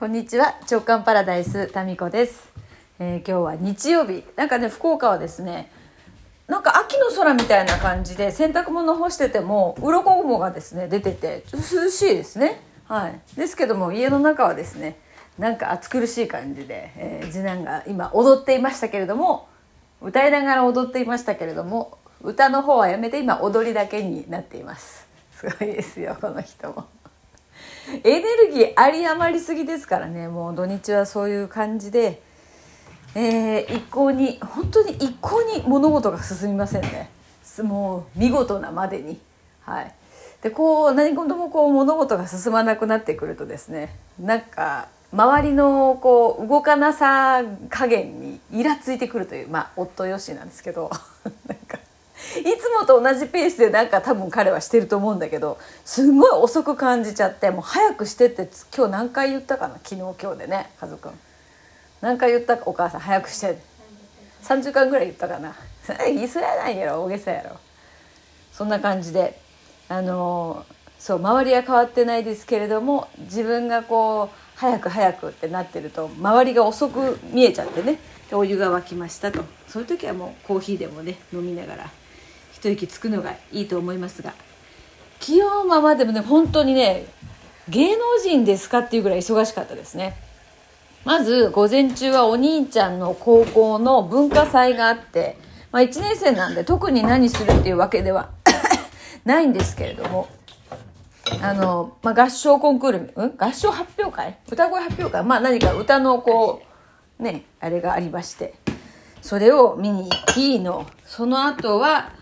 こんにちは直感パラダイスタミコです、えー今日は日曜日。なんかね福岡はですねなんか秋の空みたいな感じで洗濯物干してても鱗雲がですね出ててちょっと涼しいですね。はい。ですけども家の中はですねなんか暑苦しい感じで、えー次男が今踊っていましたけれども歌いながら踊っていましたけれども歌の方はやめて今踊りだけになっています。すごいですよこの人も。エネルギーあり余りすぎですからね。もう土日はそういう感じで、えー一向に本当に一向に物事が進みませんね。もう見事なまでに。はい。でこう何事もこう物事が進まなくなってくるとですねなんか周りのこう動かなさ加減にイラついてくるというまあ夫よしなんですけど。いつもと同じペースでなんか多分彼はしてると思うんだけどすんごい遅く感じちゃってもう早くしてって今日何回言ったかな？昨日今日でね家族何回言ったか？お母さん早くして。3時間ぐらい言ったかな？言いそやないやろ大げさやろ。そんな感じであのそう周りは変わってないですけれども自分がこう早く早くってなってると周りが遅く見えちゃってね。お湯が沸きましたと。そういう時はもうコーヒーでもね飲みながら一息つくのがいいと思いますが気温はまあでもね本当にね芸能人ですかっていうぐらい忙しかったですね。まず午前中はお兄ちゃんの高校の文化祭があって、まあ、1年生なんで特に何するっていうわけでは ないんですけれどもあの、まあ、合唱コンクール、うん、合唱発表会？歌声発表会？まあ何か歌のこうねあれがありましてそれを見に行きのその後は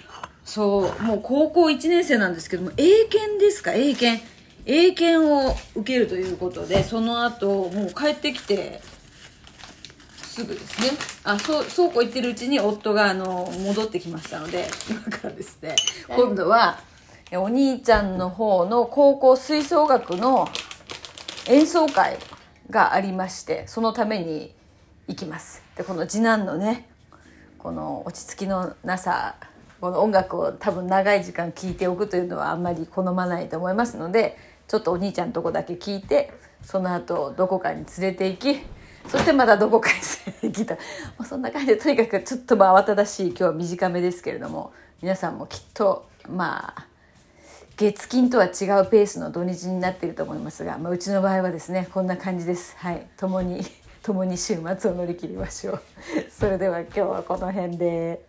そうもう高校1年生なんですけども英検ですか？英検。英検を受けるということでその後もう帰ってきてすぐですね。あそうそうこう言ってるうちに夫があの戻ってきましたので今からですね。今度はえお兄ちゃんの方の高校吹奏楽の演奏会がありましてそのために行きます。でこの次男のねこの落ち着きのなさこの音楽を多分長い時間聴いておくというのはあんまり好まないと思いますのでちょっとお兄ちゃんのとこだけ聞いてその後どこかに連れて行きそしてまたどこかに連れて行きたまあそんな感じでとにかくちょっとまあ慌ただしい今日は短めですけれども皆さんもきっとまあ月金とは違うペースの土日になっていると思いますが、まあ、うちの場合はですねこんな感じです。はい。共に共に週末を乗り切りましょう。それでは今日はこの辺で。